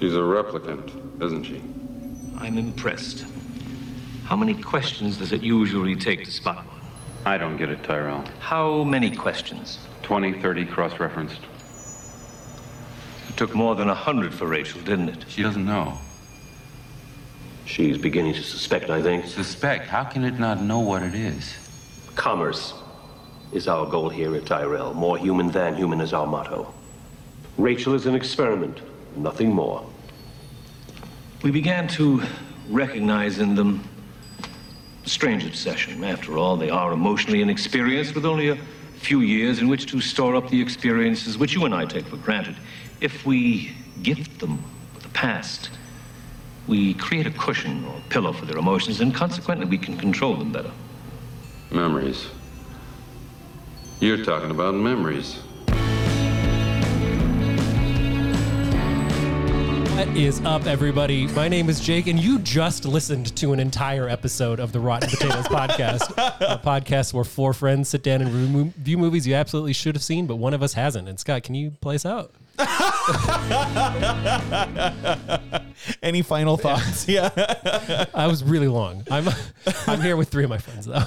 She's a replicant, isn't she? I'm impressed. How many questions does it usually take to spot one? I don't get it, Tyrell. How many questions? 20, 30 cross referenced. It took more than a hundred for Rachael, didn't it? She doesn't know. She's beginning to suspect, I think. Suspect? How can it not know what it is? Commerce is our goal here at Tyrell. More human than human is our motto. Rachael is an experiment, nothing more. We began to recognize in them a strange obsession. After all, they are emotionally inexperienced with only a few years in which to store up the experiences which you and I take for granted. If we gift them with the past, we create a cushion or pillow for their emotions, and consequently, we can control them better. Memories. You're talking about memories. What is up, everybody? My name is Jake, and you just listened to an entire episode of the Rotten Potatoes podcast, a podcast where four friends sit down and review movies you absolutely should have seen, but one of us hasn't. And Scott, can you play us out? Any final thoughts? Yeah. I was really long. I'm I'm here with three of my friends though.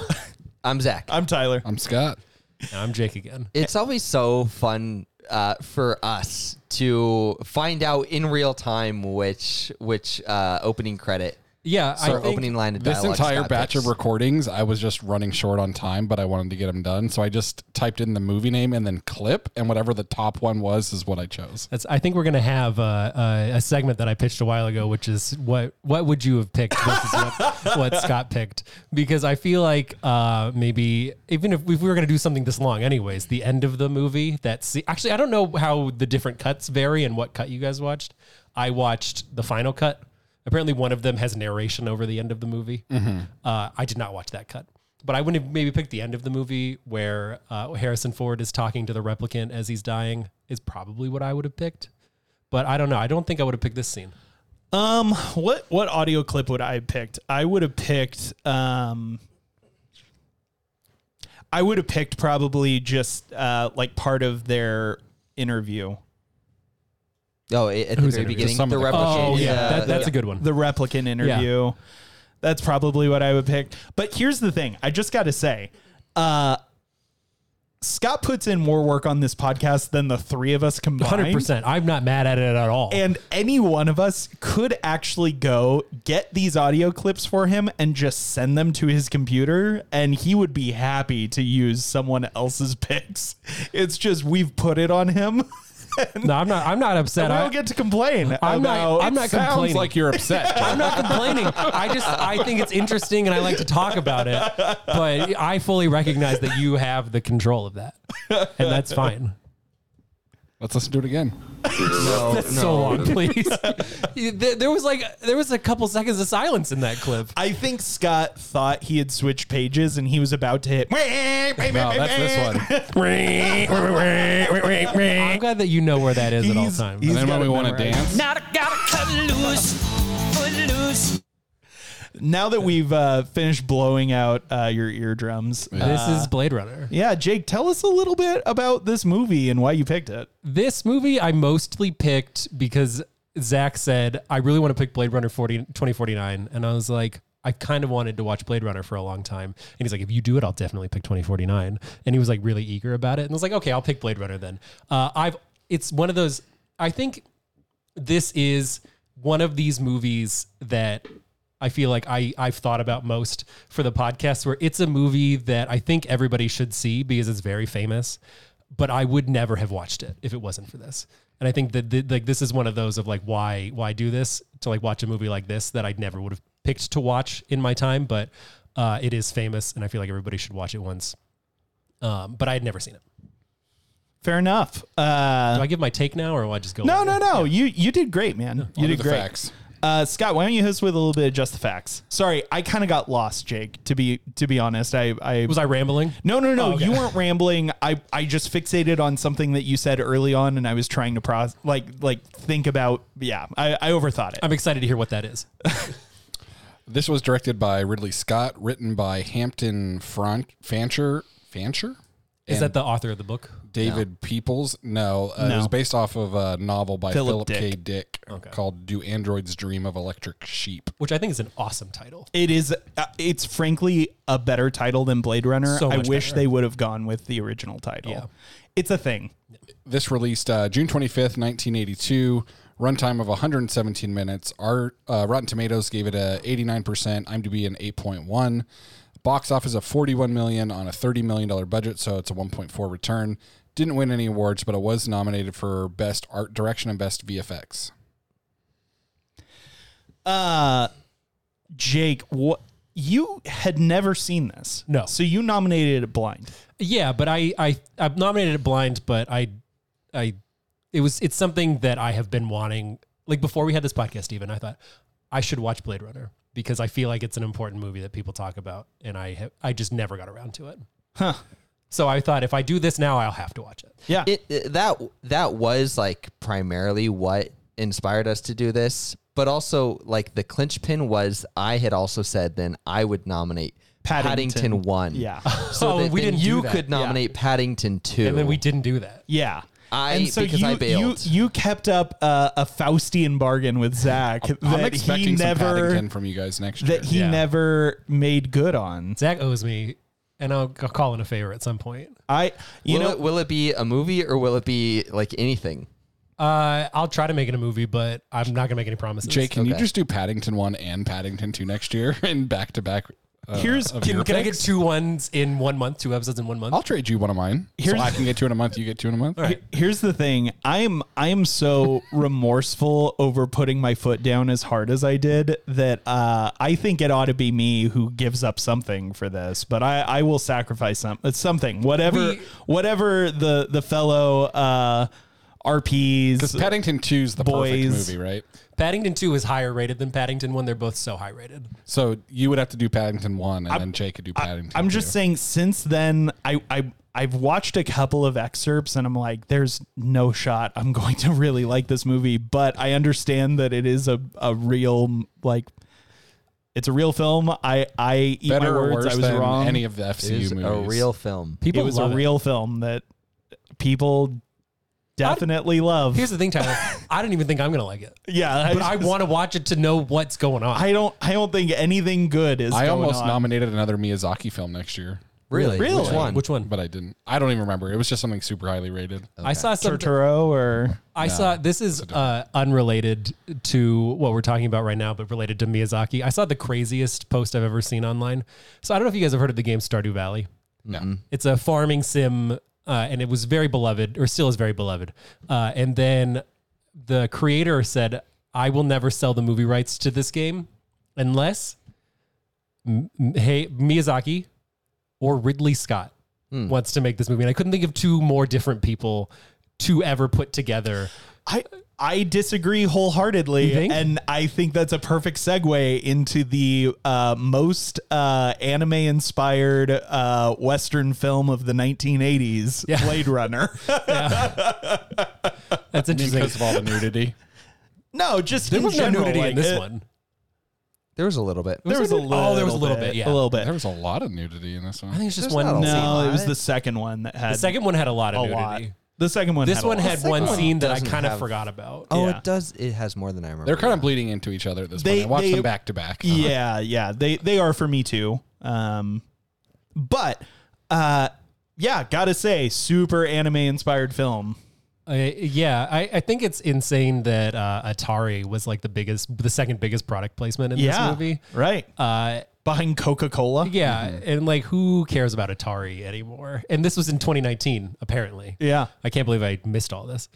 I'm Zach. I'm Tyler. I'm Scott. And I'm Jake again. It's always so fun uh, for us to find out in real time which which uh, opening credit. Yeah, So I think opening line of This dialogue. entire Scott batch picks. of recordings, I was just running short on time, but I wanted to get them done. So I just typed in the movie name and then clip, and whatever the top one was is what I chose. that's. I think we're gonna have uh, uh, a segment that I pitched a while ago, which is what what would you have picked versus what, what Scott picked? Because I feel like uh, maybe even if, if we were gonna do something this long, anyways, the end of the movie. That's actually I don't know how the different cuts vary and what cut you guys watched. I watched the final cut. Apparently, one of them has narration over the end of the movie. Uh, I did not watch that cut. But I would have maybe picked the end of the movie where uh, Harrison Ford is talking to the replicant as he's dying is probably what I would have picked. But I don't know. I don't think I would have picked this scene. Um, what what audio clip would I have picked? I would have picked um I would have picked probably just uh like part of their interview. Oh, at the Who's very interview? beginning, Just some the of the replicant. Oh, yeah. uh, That, that's yeah. a good one. The replicant interview. That's probably what I would pick. But here's the thing. I just got to say, uh Scott puts in more work on this podcast than the three of us combined. 100%. I'm not mad at it at all. And any one of us could actually go get these audio clips for him and just send them to his computer, and he would be happy to use someone else's picks. It's just we've put it on him. no, I'm not. I'm not upset. I, don't get to complain. I'm not- I'm not Sounds complaining. like you're upset. I'm not complaining. I just I think it's interesting and I like to talk about it. But I fully recognize that you have the control of that, and that's fine. Let's listen to it again. That's so long, please. there, there was like there was a couple seconds of silence in that clip. I think Scott thought he had switched pages and he was about to hit. No, that's this one. I'm glad that you know where that is at all He's- times. he's And then got when we it want to memorized. dance, Now I gotta cut loose, foot loose. Now that we've uh, finished blowing out uh, your eardrums, This uh, is Blade Runner. yeah, Jake, tell us a little bit about this movie and why you picked it. This movie I mostly picked because Zach said, I really want to pick Blade Runner 40, 2049. And I was like, I kind of wanted to watch Blade Runner for a long time. And he's like, if you do it, I'll definitely pick 2049. And he was like really eager about it. And I was like, okay, I'll pick Blade Runner then. Uh, I've, it's one of those, I think this is one of these movies that I feel like I, I've thought about most for the podcast where it's a movie that I think everybody should see because it's very famous, but I would never have watched it if it wasn't for this. And I think that the, like this is one of those of like why why do this to like watch a movie like this that I never would have picked to watch in my time, but uh, it is famous and I feel like everybody should watch it once. Um, but I had never seen it. Fair enough. Uh, Do I give my take now or do I just go? no, with no, it? no. You you did great, man. You did great. facts. Uh, Scott, why don't you host with a little bit of just the facts? Sorry, I kind of got lost, Jake. To be to be honest, I I Was I rambling? no no no. Oh, okay. You weren't rambling. I I just fixated on something that you said early on, and I was trying to process like like think about. Yeah, I I overthought it. I'm excited to hear what that is. this was directed by Ridley Scott, written by Hampton Fran- Fancher. Fancher? Is And that the author of the book? David Peoples. No, uh, it No. was based off of a novel by Philip Philip, Dick. K. Dick called "Do Androids Dream of Electric Sheep?" which I think is an awesome title. It is. Uh, it's frankly a better title than Blade Runner. So I much wish better. they would have gone with the original title. Yeah. It's a thing. This released uh, June twenty fifth, nineteen eighty two. Runtime of 117 minutes. Our uh, Rotten Tomatoes gave it a 89%. IMDb an 8.1. Box office of 41 million on a 30 million dollar budget, so it's a 1.4 return. Didn't win any awards, but it was nominated for best art direction and best VFX. Uh, Jake, what you had never seen this? No. So you nominated it blind. Yeah, but I I I've nominated it blind, but I I it was it's something that I have been wanting. Like before we had this podcast, even I thought I should watch Blade Runner because I feel like it's an important movie that people talk about, and I have I just never got around to it. Huh. So I thought if I do this now, I'll have to watch it. Yeah. it, it- that that was like primarily what inspired us to do this but also like the clinch pin was i had also said then i would nominate Paddington. paddington, 1 Yeah. so Oh, that we then didn't do you that. could nominate paddington 2 And then we didn't do that. Yeah. I- and so because you, I bailed. You, you kept up uh, a Faustian bargain with Zach I'm that expecting he some never Paddington from you guys next year. that he Yeah. never made good on. Zach owes me, and I'll, I'll call in a favor at some point. I you will, know it, will it be a movie or will it be like anything Uh, I'll try to make it a movie, but I'm not gonna make any promises. Jake, can you Okay. just do Paddington 1 and Paddington 2 next year and back to back? Uh, Here's- of can, your can I get picks? two ones in one month? Two episodes in one month? I'll trade you one of mine. Here's- so I can get two in a month, you get two in a month. All right. Here's the thing. I'm I am so remorseful over putting my foot down as hard as I did that uh, I think it ought to be me who gives up something for this. But I, I will sacrifice some it's something. Whatever We- whatever the the fellow uh, RPs Because Paddington 2 is the Boys. perfect movie, right? Paddington 2 is higher rated than Paddington 1. They're both so high rated. So you would have to do Paddington 1 and then Jake could do Paddington I'm just saying since then I I I've watched a couple of excerpts and I'm like there's no shot I'm going to really like this movie but I understand that it is a a real like it's a real film I I eat Better my or words worse I was than wrong any of the it FCU is movies. a real film People it was a love real film that people definitely love Here's the thing, Tyler. I don't even think I'm gonna like it, yeah but I want to watch it to know what's going on. I don't I don't think anything good is I going almost on. nominated another Miyazaki film next year, really Really? which one Which one? but I didn't. I don't even remember. It was just something super highly rated. I saw something. Turturro or I saw this is uh, unrelated to what we're talking about right now, but related to Miyazaki. I saw the craziest post I've ever seen online. So I don't know if you guys have heard of the game Stardew Valley. No. It's a farming sim, uh, and it was very beloved, or still is very beloved. Uh, and then the creator said, "I will never sell the movie rights to this game unless M- M- hey Miyazaki or Ridley Scott wants to make this movie." And I couldn't think of two more different people to ever put together. I I disagree wholeheartedly, You think? and I think that's a perfect segue into the uh, most uh, anime-inspired uh, Western film of the 1980s, Yeah. Blade Runner. That's interesting. Because of all the nudity. no, just There in was no general, nudity in this it- one. there was a little bit There was a little. Oh, there was a little bit, yeah. a little bit. There was a lot of nudity in this one. I think it's just There's one. not a scene. No, it was the second one that had The second one had a lot of a lot. Nudity. The second one. This had a one lot. had second one one scene that I doesn't kind of have- forgot about. oh Yeah. it does it has more than i remember They're kind of bleeding into each other at this They- point. I watched they- them back to back. yeah, yeah. They they are for me too. Um, but uh, yeah, gotta say, super anime inspired film. Uh, yeah, I, I think it's insane that uh, Atari was like the biggest, the second biggest product placement in Yeah, this movie. right Uh, behind Coca Cola. yeah, and like who cares about Atari anymore? And this was in 2019, apparently. yeah. I can't believe I missed all this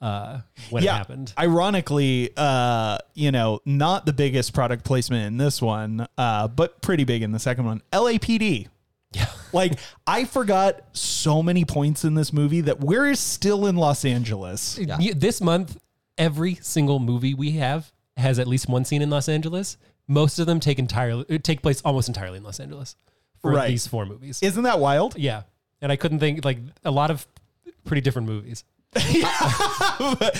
uh, when yeah. it happened. Ironically, uh, you know, not the biggest product placement in this one, uh, but pretty big in the second one. LAPD. Yeah. Like I forgot so many points in this movie that we're still in Los Angeles. Y- This month, every single movie we have has at least one scene in Los Angeles. Most of them take entirely uh, take place almost entirely in Los Angeles for Right. these four movies. Isn't that wild? yeah, and I couldn't think like a lot of pretty different movies.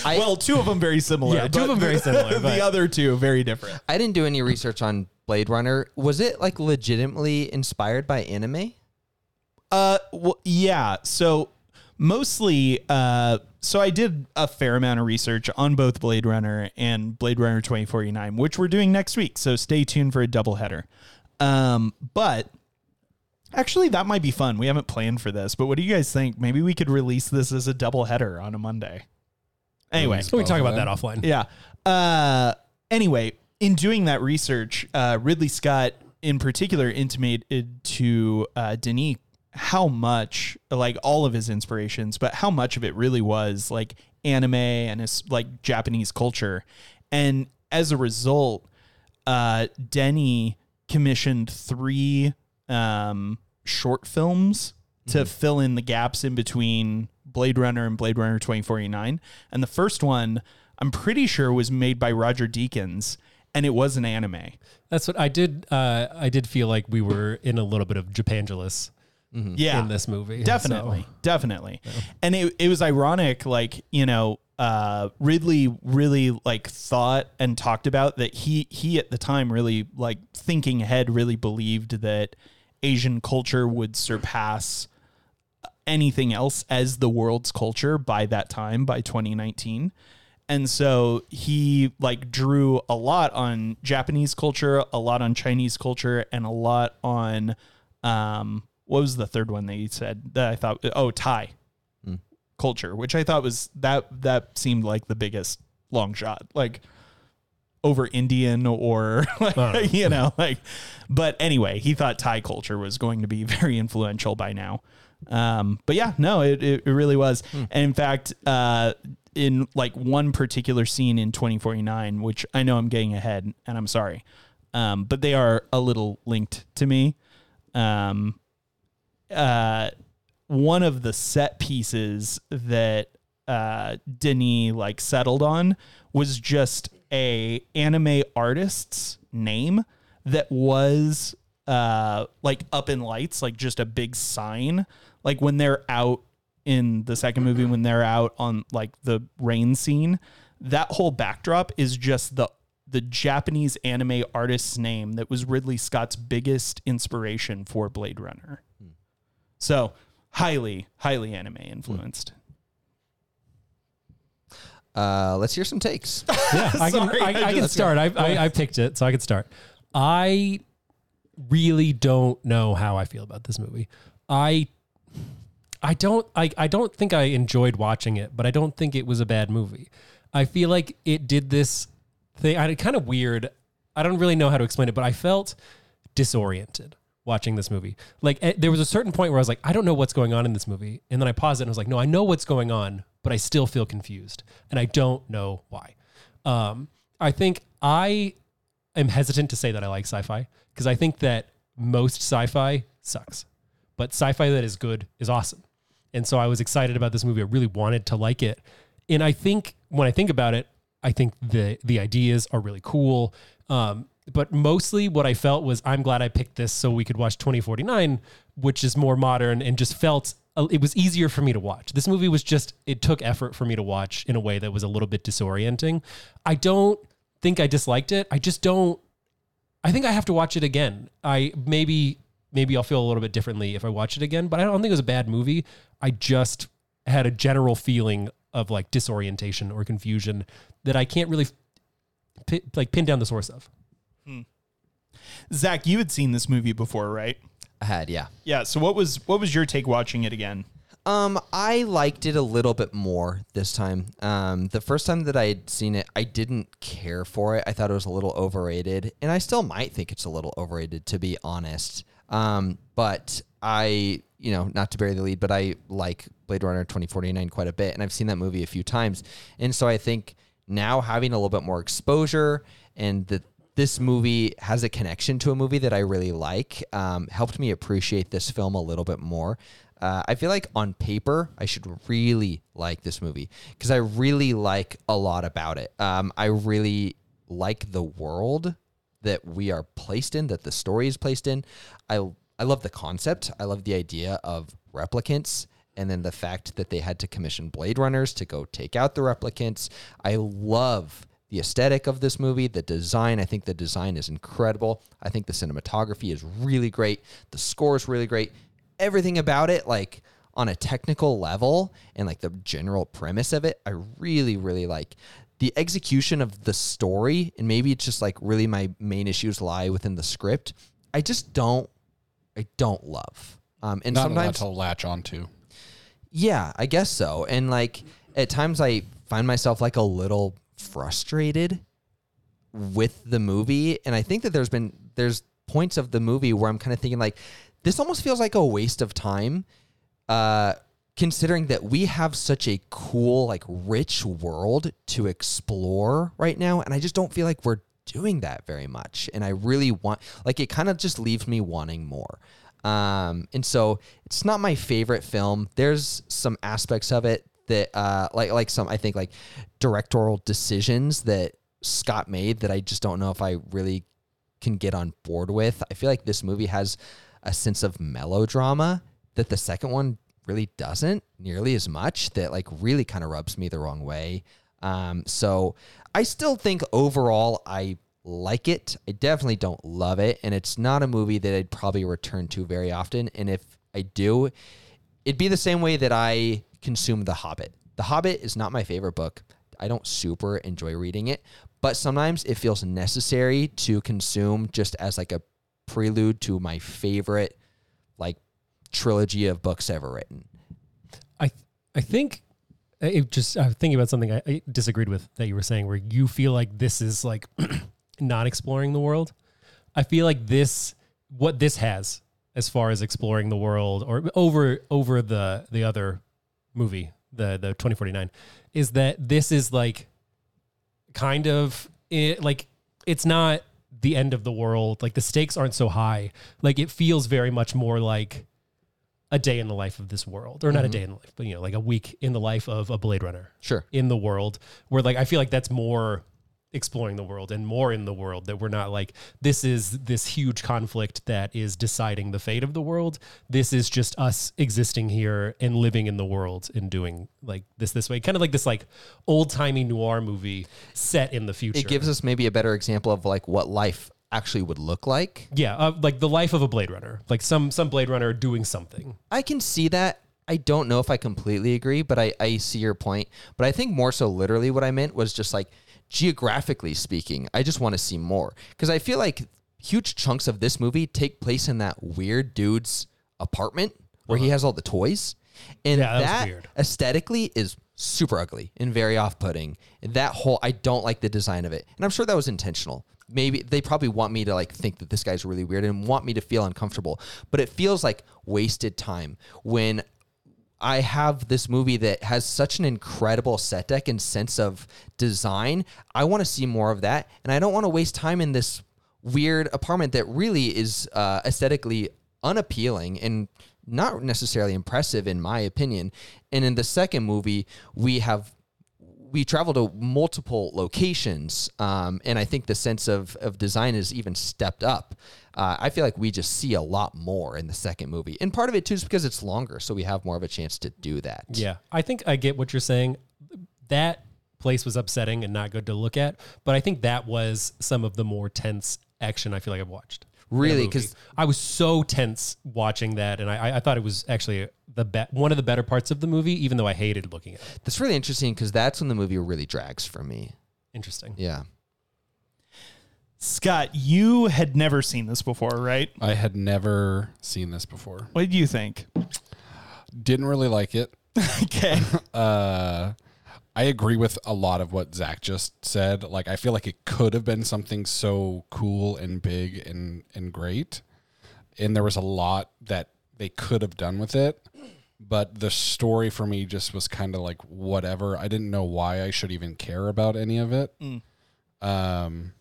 well, two of them very similar. Yeah, two of but them very similar, the other two very different. i didn't do any research on blade runner was it like legitimately inspired by anime Uh, well, yeah. So mostly uh so i did a fair amount of research on both blade runner and blade runner 2049 which we're doing next week. So stay tuned for a double header um but actually that might be fun. We haven't planned for this but what do you guys think? Maybe we could release this as a double header on a monday. Anyway. We can talk about that offline. yeah. Uh, anyway, in doing that research, uh, Ridley Scott in particular intimated to uh, Denis how much, like all of his inspirations, but how much of it really was like anime and his like Japanese culture. And as a result, uh, Denny commissioned three um, short films to fill in the gaps in between Blade Runner and Blade Runner 2049. And the first one, I'm pretty sure, was made by Roger Deakins, and it was an anime. That's what I did. Uh, I did feel like we were in a little bit of Japangelus Yeah. in this movie. Definitely, So- definitely. And it, it was ironic, like, you know, uh, Ridley really like thought and talked about that he he at the time really like thinking ahead really believed that Asian culture would surpass anything else as the world's culture by that time by 2019 and so he like drew a lot on japanese culture a lot on chinese culture and a lot on um what was the third one that he said that i thought oh thai culture which i thought was that that seemed like the biggest long shot like over Indian or like, you know like but anyway he thought Thai culture was going to be very influential by now. Um but yeah no it, it, it really was. And in fact uh in like one particular scene in 2049 which I know I'm getting ahead and I'm sorry um but they are a little linked to me. Um uh one of the set pieces that uh Denis like settled on was just a anime artist's name that was uh like up in lights like just a big sign like when they're out in the second movie when they're out on like the rain scene that whole backdrop is just the the Japanese anime artist's name that was Ridley Scott's biggest inspiration for Blade Runner. So highly, highly anime influenced. Uh, let's hear some takes. Yeah, I can. Sorry, I, I I, can just- start. I, I I picked it, so I can start. I really don't know how I feel about this movie. I I don't I, I don't think I enjoyed watching it, but I don't think it was a bad movie. I feel like it did this thing. I kind of weird. I don't really know how to explain it, but I felt disoriented watching this movie. Like eh, there was a certain point where I was like, I don't know what's going on in this movie, and then I paused it and I was like, No, I know what's going on, but I still feel confused, and I don't know why. Um, I think I am hesitant to say that I like sci-fi because I think that most sci-fi sucks, but sci-fi that is good is awesome. And so I was excited about this movie. I really wanted to like it. And I think when I think about it, I think the the ideas are really cool. Um, but mostly what I felt was I'm glad I picked this so we could watch 2049, which is more modern and just felt uh, it was easier for me to watch. This movie was just it took effort for me to watch in a way that was a little bit disorienting. I don't think I disliked it. I just don't I think I have to watch it again. I maybe maybe I'll feel a little bit differently if I watch it again, but I don't think it was a bad movie. I just had a general feeling of like disorientation or confusion that I can't really pi- like pin down the source of. Zach, you had seen this movie before, right? I had, yeah. Yeah. So what was what was your take watching it again? Um, I liked it a little bit more this time. Um, the first time that I had seen it, I didn't care for it. I thought it was a little overrated, and I still might think it's a little overrated, to be honest. Um, but I, you know, not to bury the lead, but I like Blade Runner 2049 quite a bit, and I've seen that movie a few times, and so I think now having a little bit more exposure and that this movie has a connection to a movie that I really like um, helped me appreciate this film a little bit more. Uh, I feel like on paper, I should really like this movie because I really like a lot about it. Um, I really like the world that we are placed in, that the story is placed in. I I love the concept. I love the idea of replicants, and then the fact that they had to commission Blade Runners to go take out the replicants. I love the aesthetic of this movie, the design. I think the design is incredible. I think the cinematography is really great. The score is really great. Everything about it, like on a technical level and like the general premise of it, I really, really like the execution of the story. And maybe it's just like really my main issues lie within the script. I just don't, I don't love. Um, and Not sometimes to latch onto. yeah, I guess so. And like at times I find myself like a little frustrated with the movie and I think that there's been there's points of the movie where I'm kind of thinking like this almost feels like a waste of time uh considering that we have such a cool like rich world to explore right now and I just don't feel like we're doing that very much and I really want like it kind of just leaves me wanting more. Um, and so it's not my favorite film. There's some aspects of it that uh, like like some I think like directorial decisions that Scott made that I just don't know if I really can get on board with. I feel like this movie has a sense of melodrama that the second one really doesn't nearly as much that like really kind of rubs me the wrong way. Um, so I still think overall I like it. I definitely don't love it, and it's not a movie that I'd probably return to very often. And if I do, it'd be the same way that I consume The Hobbit. The Hobbit is not my favorite book. I don't super enjoy reading it, but sometimes it feels necessary to consume just as like a prelude to my favorite like trilogy of books ever written. I I think it just I'm thinking about something I, I disagreed with that you were saying where you feel like this is like not exploring the world. I feel like this what this has as far as exploring the world or over over the the other movie, the the 2049 is that this is like kind of it, like it's not the end of the world. Like the stakes aren't so high. Like it feels very much more like a day in the life of this world, or not a mm-hmm. day in the life, but you know, like a week in the life of a Blade Runner. Sure. In the world, where like I feel like that's more exploring the world and more in the world that we're not like this is this huge conflict that is deciding the fate of the world this is just us existing here and living in the world and doing like this this way kind of like this like old-timey noir movie set in the future It gives us maybe a better example of like what life actually would look like. yeah uh, like the life of a blade runner like some some blade runner doing something I can see that. I don't know if I completely agree, but I, I see your point. But I think more so literally what I meant was just like geographically speaking, I just want to see more. Because I feel like huge chunks of this movie take place in that weird dude's apartment where he has all the toys. And Uh-huh. Yeah, that that weird. aesthetically is super ugly and very off putting. That whole, I don't like the design of it. And I'm sure that was intentional. Maybe they probably want me to like think that this guy's really weird and want me to feel uncomfortable. But it feels like wasted time when I have this movie that has such an incredible set deck and sense of design. I want to see more of that, and I don't want to waste time in this weird apartment that really is uh, aesthetically unappealing and not necessarily impressive, in my opinion. And in the second movie, we have we travel to multiple locations, um, and I think the sense of of design is even stepped up. Uh, I feel like we just see a lot more in the second movie, and part of it too is because it's longer, so we have more of a chance to do that. Yeah, I think I get what you're saying. That place was upsetting and not good to look at, but I think that was some of the more tense action I feel like I've watched. Really? because I was so tense watching that, and I, I thought it was actually the be- one of the better parts of the movie, even though I hated looking at it. That's really interesting because that's when the movie really drags for me. Interesting. Yeah. Scott, you had never seen this before, right? I had never seen this before. What did you think? Didn't really like it. Okay. Uh, I agree with a lot of what Zach just said. Like, I feel like it could have been something so cool and big and and great, and there was a lot that they could have done with it. But the story for me just was kind of like whatever. I didn't know why I should even care about any of it. Um,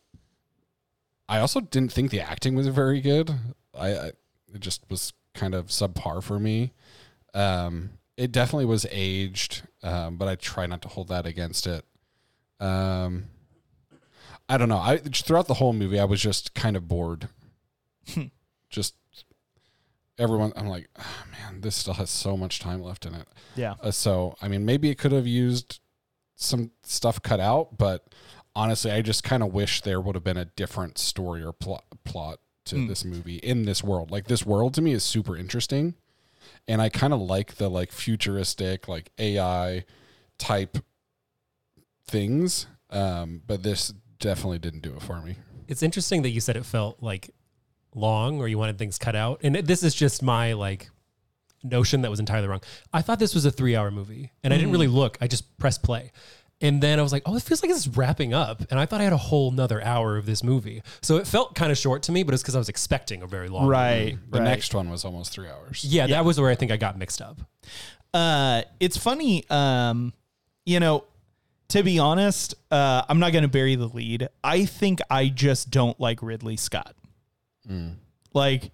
I also didn't think the acting was very good. I, I it just was kind of subpar for me. Um, it definitely was aged, um, but I try not to hold that against it. Um, I don't know. I throughout the whole movie, I was just kind of bored. just everyone, I'm like, "Ah, man, this still has so much time left in it. Yeah. Uh, so, I mean, maybe it could have used some stuff cut out, but honestly, I just kind of wish there would have been a different story or plot plot to Mm. this movie in this world. Like this world to me is super interesting. and I kind of like the like futuristic like AI type things. Um, but this definitely didn't do it for me. It's interesting that you said it felt like long or you wanted things cut out. And this is just my like notion that was entirely wrong. I thought this was a three hour movie and I didn't really look. I just pressed play. And then I was like, oh, it feels like it's wrapping up. And I thought I had a whole nother hour of this movie. So it felt kind of short to me, but it's because I was expecting a very long movie. Right. The right. next one was almost three hours. Yeah, that was where I think I got mixed up. Uh, it's funny. Um, you know, to be honest, uh, I'm not going to bury the lead. I think I just don't like Ridley Scott. Like,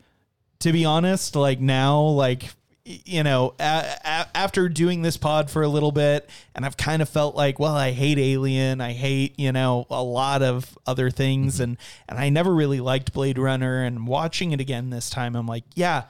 to be honest, like now, like y- you know, a- a- after doing this pod for a little bit, and I've kind of felt like, well, I hate Alien, I hate you know a lot of other things, mm-hmm. and and I never really liked Blade Runner, and watching it again this time, I'm like, yeah,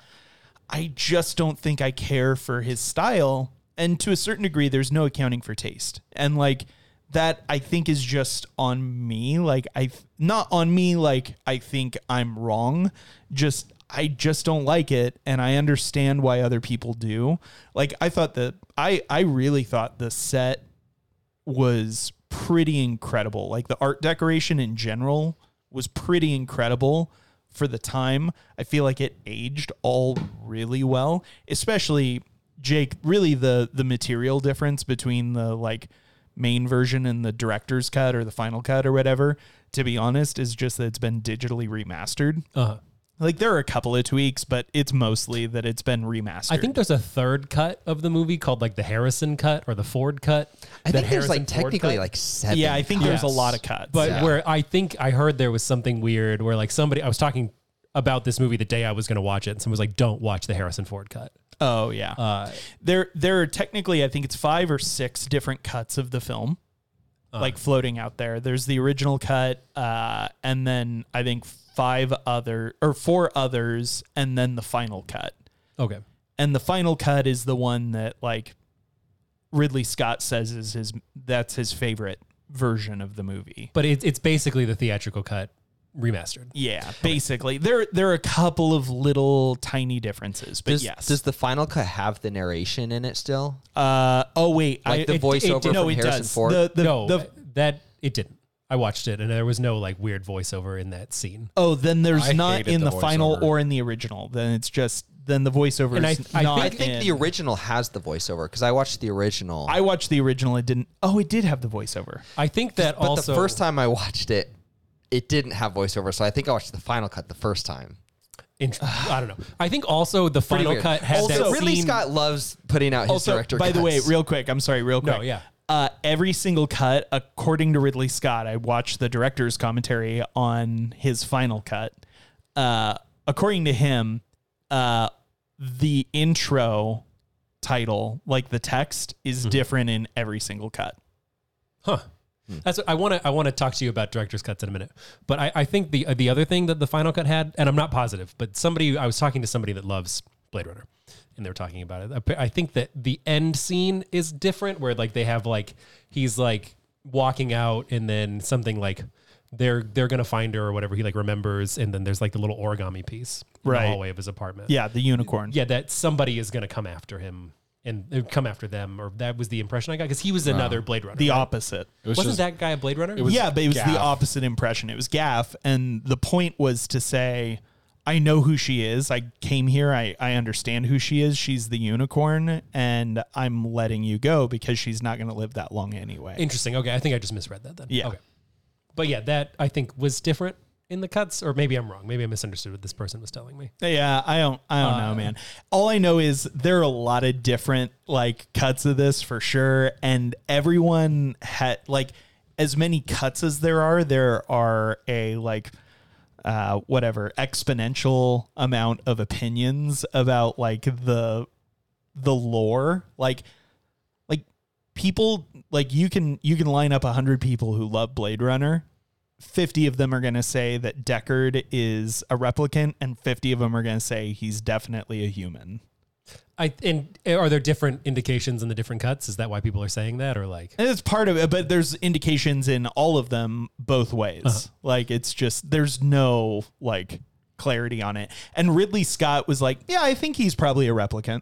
I just don't think I care for his style. And to a certain degree, there's no accounting for taste. And like that, I think is just on me. Like, I, not on me, like I think I'm wrong. Just, I just don't like it. And I understand why other people do. Like, I thought that, I, I really thought the set was pretty incredible. Like the art decoration in general was pretty incredible for the time. I feel like it aged all really well, especially Jake, really the the material difference between the like main version and the director's cut or the final cut or whatever, to be honest, is just that it's been digitally remastered. Uh, Like there are a couple of tweaks, but it's mostly that it's been remastered. I think there's a third cut of the movie called like the Harrison cut or the Ford cut. I think there's like Ford technically cut. like seven. yeah, I think there's a lot of cuts. But Yeah. where I think I heard there was something weird where like somebody I was talking about this movie the day I was going to watch it, and someone was like, "Don't watch the Harrison Ford cut." Oh yeah. Uh, there there are technically I think it's five or six different cuts of the film. Like floating out there. There's the original cut, uh, and then I think five other or four others, and then the final cut. okay, And the final cut is the one that like Ridley Scott says is his that's his favorite version of the movie. but it's it's basically the theatrical cut remastered. Yeah, basically. There there are a couple of little tiny differences, but Does, yes. does the final cut have the narration in it still? uh oh wait, Like the it- voiceover it, no, from it Harrison does. Ford? The, the, no, the, that it didn't. I watched it, and there was no like weird voiceover in that scene. Oh, then there's I not in the the, final or in the original. Then it's just then the voiceover And I- is I not I think in- the original has the voiceover because I watched the original. I watched the original. It didn't. Oh, it did have the voiceover. I think that but also the first time I watched it, it didn't have voiceover, so I think I watched the final cut the first time. int- I don't know. I think also the Pretty final weird. cut had also, that Ridley scene- Scott loves putting out his Also, director. by the way, cuts. real quick, I'm sorry, real quick. No, yeah. Uh, every single cut, according to Ridley Scott, I watched the director's commentary on his final cut. Uh, according to him, uh, the intro title, like the text, is Mm-hmm. different in every single cut. Huh. Mm. That's what I want to. I want to talk to you about director's cuts in a minute. But I, I think the uh, the other thing that the final cut had, and I'm not positive, but somebody I was talking to somebody that loves Blade Runner, and they were talking about it. I I think that the end scene is different, where like they have like he's like walking out, and then something like they're they're gonna find her or whatever. He like remembers, and then there's like the little origami piece in Right. the hallway of his apartment. Yeah, the unicorn. yeah, that somebody is gonna come after him. And uh, come after them, or that was the impression I got because he was another Blade Runner. The right? opposite. It was Wasn't just, that guy a Blade Runner? it was yeah, but it was Gaff. the opposite impression. It was Gaff, and the point was to say, I know who she is. I came here. I, I understand who she is. She's the unicorn, and I'm letting you go because she's not going to live that long anyway. Interesting. Okay, I think I just misread that then. Yeah. Okay. But yeah, that I think was different in the cuts, or maybe I'm wrong. Maybe I misunderstood what this person was telling me. Yeah, I don't I don't know, man. All I know is there are a lot of different like cuts of this for sure and everyone had like as many cuts as there are, there are a like uh whatever exponential amount of opinions about like the the lore. Like like people like you can you can line up 100 people who love Blade Runner 50 of them are going to say that Deckard is a replicant, and 50 of them are going to say he's definitely a human. I and are there different indications in the different cuts? Is that why people are saying that, or like? And it's part of it, but there's indications in all of them both ways. Uh-huh. Like it's just, there's no like clarity on it. And Ridley Scott was like, "Yeah, I think he's probably a replicant."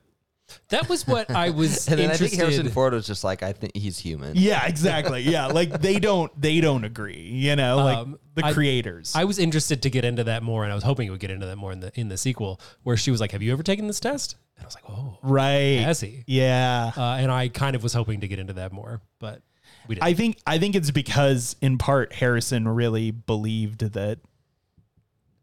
That was what I was And then I interested. think Harrison Ford was just like, I think he's human. Yeah, exactly. Yeah, like they don't they don't agree, you know, like Um, the I- creators. I was interested to get into that more, and I was hoping it would get into that more in the in the sequel, where she was like, "Have you ever taken this test?" And I was like, "Oh, right. has he?" Yeah. Uh, and I kind of was hoping to get into that more, but we didn't. I think I think it's because in part Harrison really believed that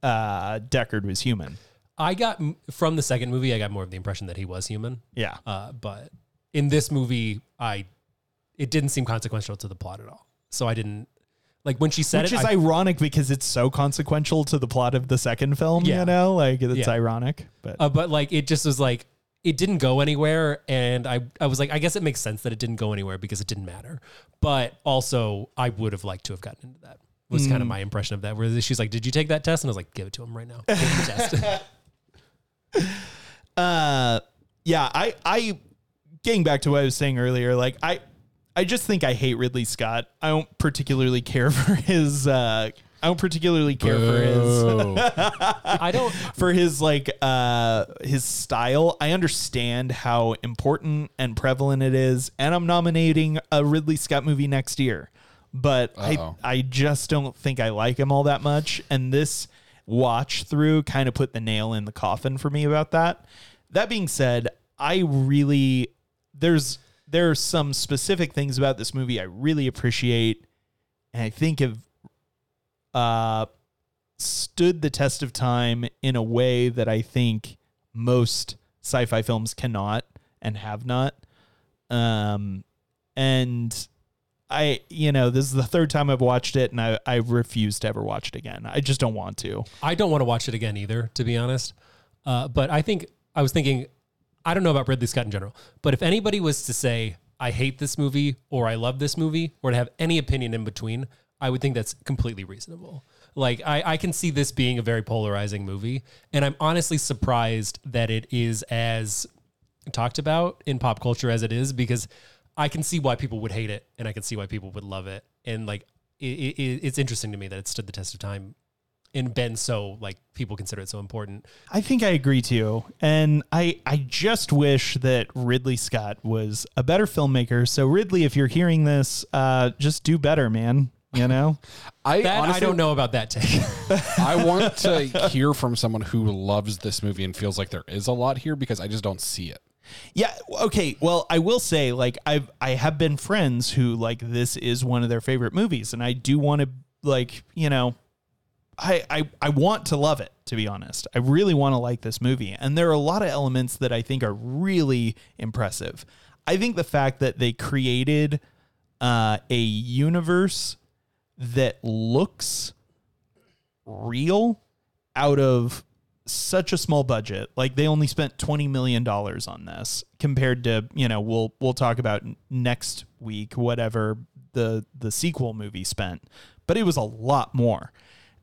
uh Deckard was human. I got from the second movie, I got more of the impression that he was human. Yeah. Uh, but in this movie, I it didn't seem consequential to the plot at all. So I didn't like when she said Which is I- ironic because it's so consequential to the plot of the second film, Yeah. you know? Like it's Yeah. ironic. But uh, but like it just was like it didn't go anywhere, and I I was like, I guess it makes sense that it didn't go anywhere because it didn't matter. But also, I would have liked to have gotten into that. Was Mm. kind of my impression of that. Where she's like, "Did you take that test?" And I was like, "Give it to him right now." Give him the test. Uh yeah i i getting back to what i was saying earlier like i i just think i hate ridley scott i don't particularly care for his uh i don't particularly care for his I don't. for his like uh his style i understand how important and prevalent it is and i'm nominating a ridley scott movie next year but I, Uh-oh. I just don't think i like him all that much and this watch through kind of put the nail in the coffin for me about that that being said i really there's there are some specific things about this movie i really appreciate and i think have uh stood the test of time in a way that I think most sci-fi films cannot and have not. Um, and I, you know, this is the third time I've watched it, and I, I refuse to ever watch it again. I just don't want to. I don't want to watch it again either, to be honest. Uh, but I think I was thinking, I don't know about Ridley Scott in general, but if anybody was to say I hate this movie or I love this movie or to have any opinion in between, I would think that's completely reasonable. Like I, I can see this being a very polarizing movie, and I'm honestly surprised that it is as talked about in pop culture as it is because I can see why people would hate it and I can see why people would love it, and like it, it, it's interesting to me that it stood the test of time and been so like people consider it so important. I think I agree too. And I I just wish that Ridley Scott was a better filmmaker. So Ridley, if you're hearing this, uh, just do better, man. You know? I That honestly, I don't know about that take. I want to hear from someone who loves this movie and feels like there is a lot here because I just don't see it. Yeah. Okay. Well, I will say, like, I've I have been friends who like this is one of their favorite movies, and I do want to like you know, I I I want to love it. To be honest, I really want to like this movie, and there are a lot of elements that I think are really impressive. I think the fact that they created uh, a universe that looks real out of such a small budget. Like they only spent 20 million dollars on this compared to, you know, we'll we'll talk about next week whatever the the sequel movie spent. But it was a lot more.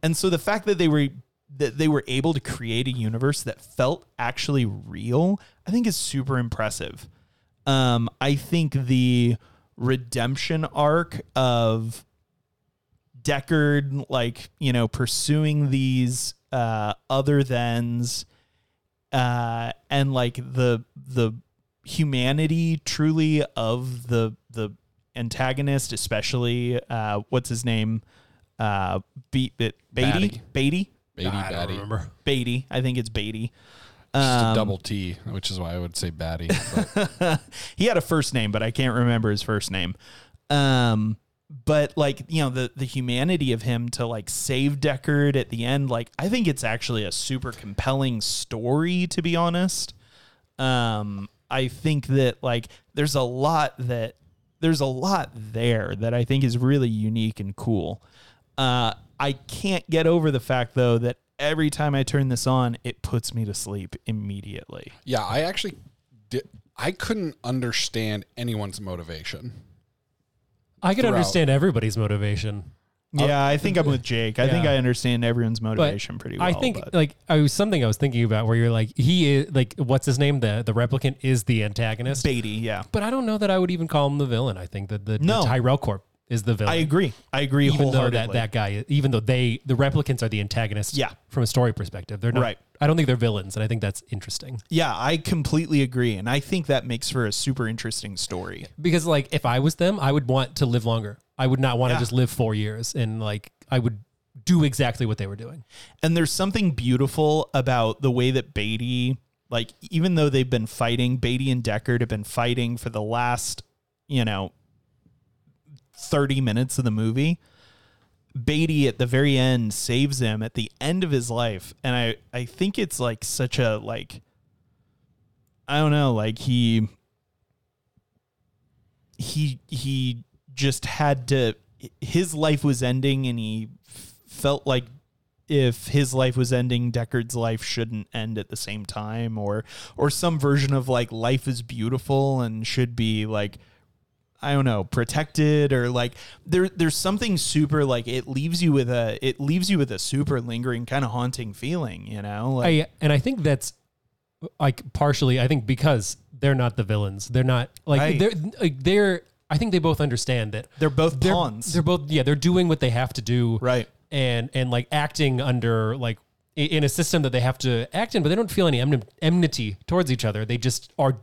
And so the fact that they were that they were able to create a universe that felt actually real, I think is super impressive. Um I think the redemption arc of Deckard, like, you know, pursuing these uh other thans uh and like the the humanity truly of the the antagonist, especially uh what's his name? Uh Be- Be- Beatty? Beatty? Beatty, I don't Batty. remember. Beatty. I think it's Beatty. Just Um, a double T, which is why I would say Batty. But he had a first name, but I can't remember his first name. Um, but like you know the the humanity of him to like save Deckard at the end, like I think it's actually a super compelling story. To be honest, um, I think that like there's a lot that there's a lot there that I think is really unique and cool. Uh, I can't get over the fact though that every time I turn this on, it puts me to sleep immediately. yeah, I actually did. I couldn't understand anyone's motivation. I can Throughout. understand everybody's motivation. Yeah, I think I'm with Jake. I think Yeah. I understand everyone's But motivation pretty well. I think but- like I was something I was thinking about where you're like he is like what's his name the the replicant is the antagonist. Beatty, yeah. But I don't know that I would even call him the villain. I think that the, No. the Tyrell Corp is the villain. I agree. I agree Even though that, that guy, even though they, the replicants are the antagonists Yeah. from a story perspective. They're not, Right. I don't think they're villains. And I think that's interesting. yeah, I completely agree, and I think that makes for a super interesting story. Because like if I was them, I would want to live longer. I would not want Yeah. to just live four years and like I would do exactly what they were doing. And there's something beautiful about the way that Beatty, like, even though they've been fighting, Beatty and Deckard have been fighting for the last, you know, 30 minutes of the movie. Beatty at the very end saves him at the end of his life. And I, I think it's like such a, like, I don't know, like he, he, he just had to, his life was ending and he felt like if his life was ending, Deckard's life shouldn't end at the same time, or or some version of like life is beautiful and should be like I don't know, protected or like there there's something super like it leaves you with a it leaves you with a super lingering kind of haunting feeling, you know? Like I and I think that's like partially I think because they're not the villains. They're not like Right. they're like they're I think they both understand that they're both they're, pawns. They're both yeah, they're doing what they have to do. Right. And and like acting under like in a system that they have to act in, but they don't feel any enmity towards each other. They just are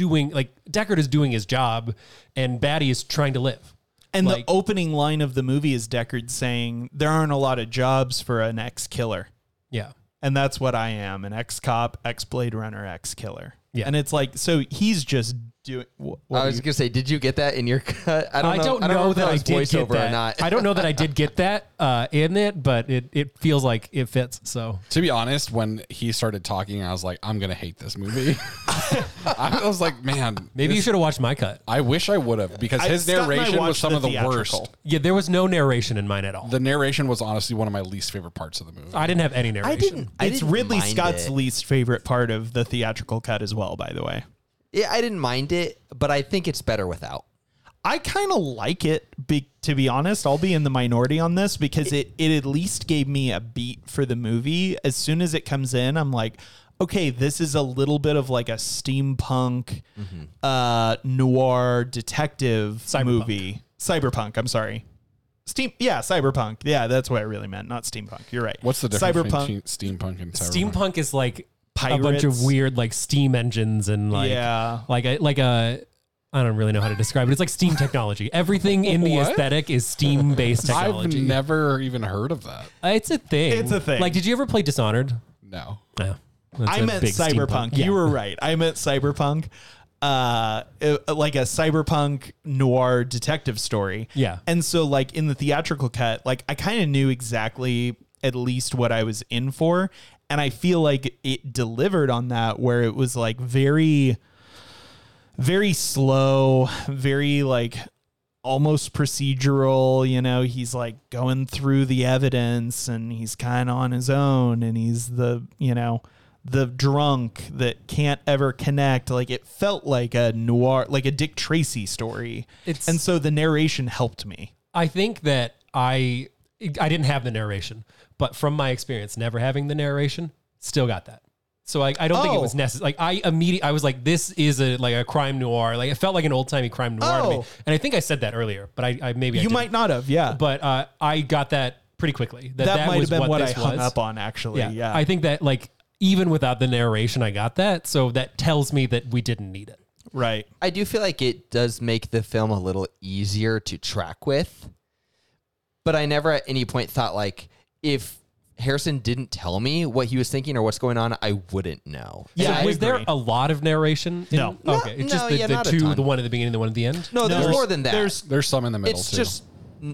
doing like Deckard is doing his job and Batty is trying to live. and like- the opening line of the movie is Deckard saying there aren't a lot of jobs for an ex killer. Yeah. And that's what I am an ex cop, ex Blade Runner, ex killer. Yeah. And it's like, so he's just doing. wh- what I was you- gonna say, did you get that in your cut? I don't I know. don't I know, don't know if that I was did get that. or not. I don't know that I did get that uh, in it, but it, it feels like it fits. So To be honest, when he started talking, I was like, I'm gonna hate this movie. I was like, man, maybe you should have watched my cut. I wish I would have because I- his I narration was some the of the theatrical. worst. Yeah, there was no narration in mine at all. The narration was honestly one of my least favorite parts of the movie. I didn't have any narration. I didn't. I it's didn't Ridley mind Scott's it. least favorite part of the theatrical cut as well, by the way. Yeah, I didn't mind it, but I think it's better without. I kind of like it, be, to be honest. I'll be in the minority on this because it, it at least gave me a beat for the movie. As soon as it comes in, I'm like, okay, this is a little bit of like a steampunk uh, noir detective Cyberpunk. movie. Cyberpunk, I'm sorry. Steam, yeah, cyberpunk. Yeah, that's what I really meant, not steampunk. You're right. What's the difference Cyberpunk. between steampunk and cyberpunk? Steampunk is like a bunch of weird like steam engines and like Yeah. like a like a I don't really know how to describe it. It's like steam technology. Everything in the What? aesthetic is steam based I've technology. never even heard of that. Uh, it's a thing. It's a thing. Like, did you ever play Dishonored? No. No. That's I a meant big steampunk. cyberpunk. Yeah. You were right. I meant cyberpunk. Uh, uh, like a cyberpunk noir detective story. Yeah. And so, like in the theatrical cut, like I kind of knew exactly at least what I was in for, and I feel like it delivered on that, where it was like very, very slow, very like almost procedural you know? He's like going through the evidence and he's kind of on his own and he's the you know the drunk that can't ever connect. Like it felt like a noir like a dick tracy story. It's- and so the narration helped me. I think that I I didn't have the narration, but from my experience, never having the narration, still got that. So like I don't think it Oh. was necessary. Like I immediately I was like, this is a like a crime noir. Like it felt like an old timey crime noir to me. Oh. And I think I said that earlier, but I, I maybe I you didn't. might not have yeah But uh, I got that pretty quickly. That that, that, might was have been what, i this hung was. up on actually yeah, Yeah. I think that like even without the narration, I got that. So that tells me that we didn't need it. right I do feel like it does make the film a little easier to track with. But I never at any point thought like if Harrison didn't tell me what he was thinking or what's going on, I wouldn't know. Yeah, And I I- was there agree. a lot of narration? in- No. No, okay. It's no, just the, yeah, the not a two, ton. the one at the beginning, the one at the end. no, there's There's- more than that. there's There's some in the middle it's too. just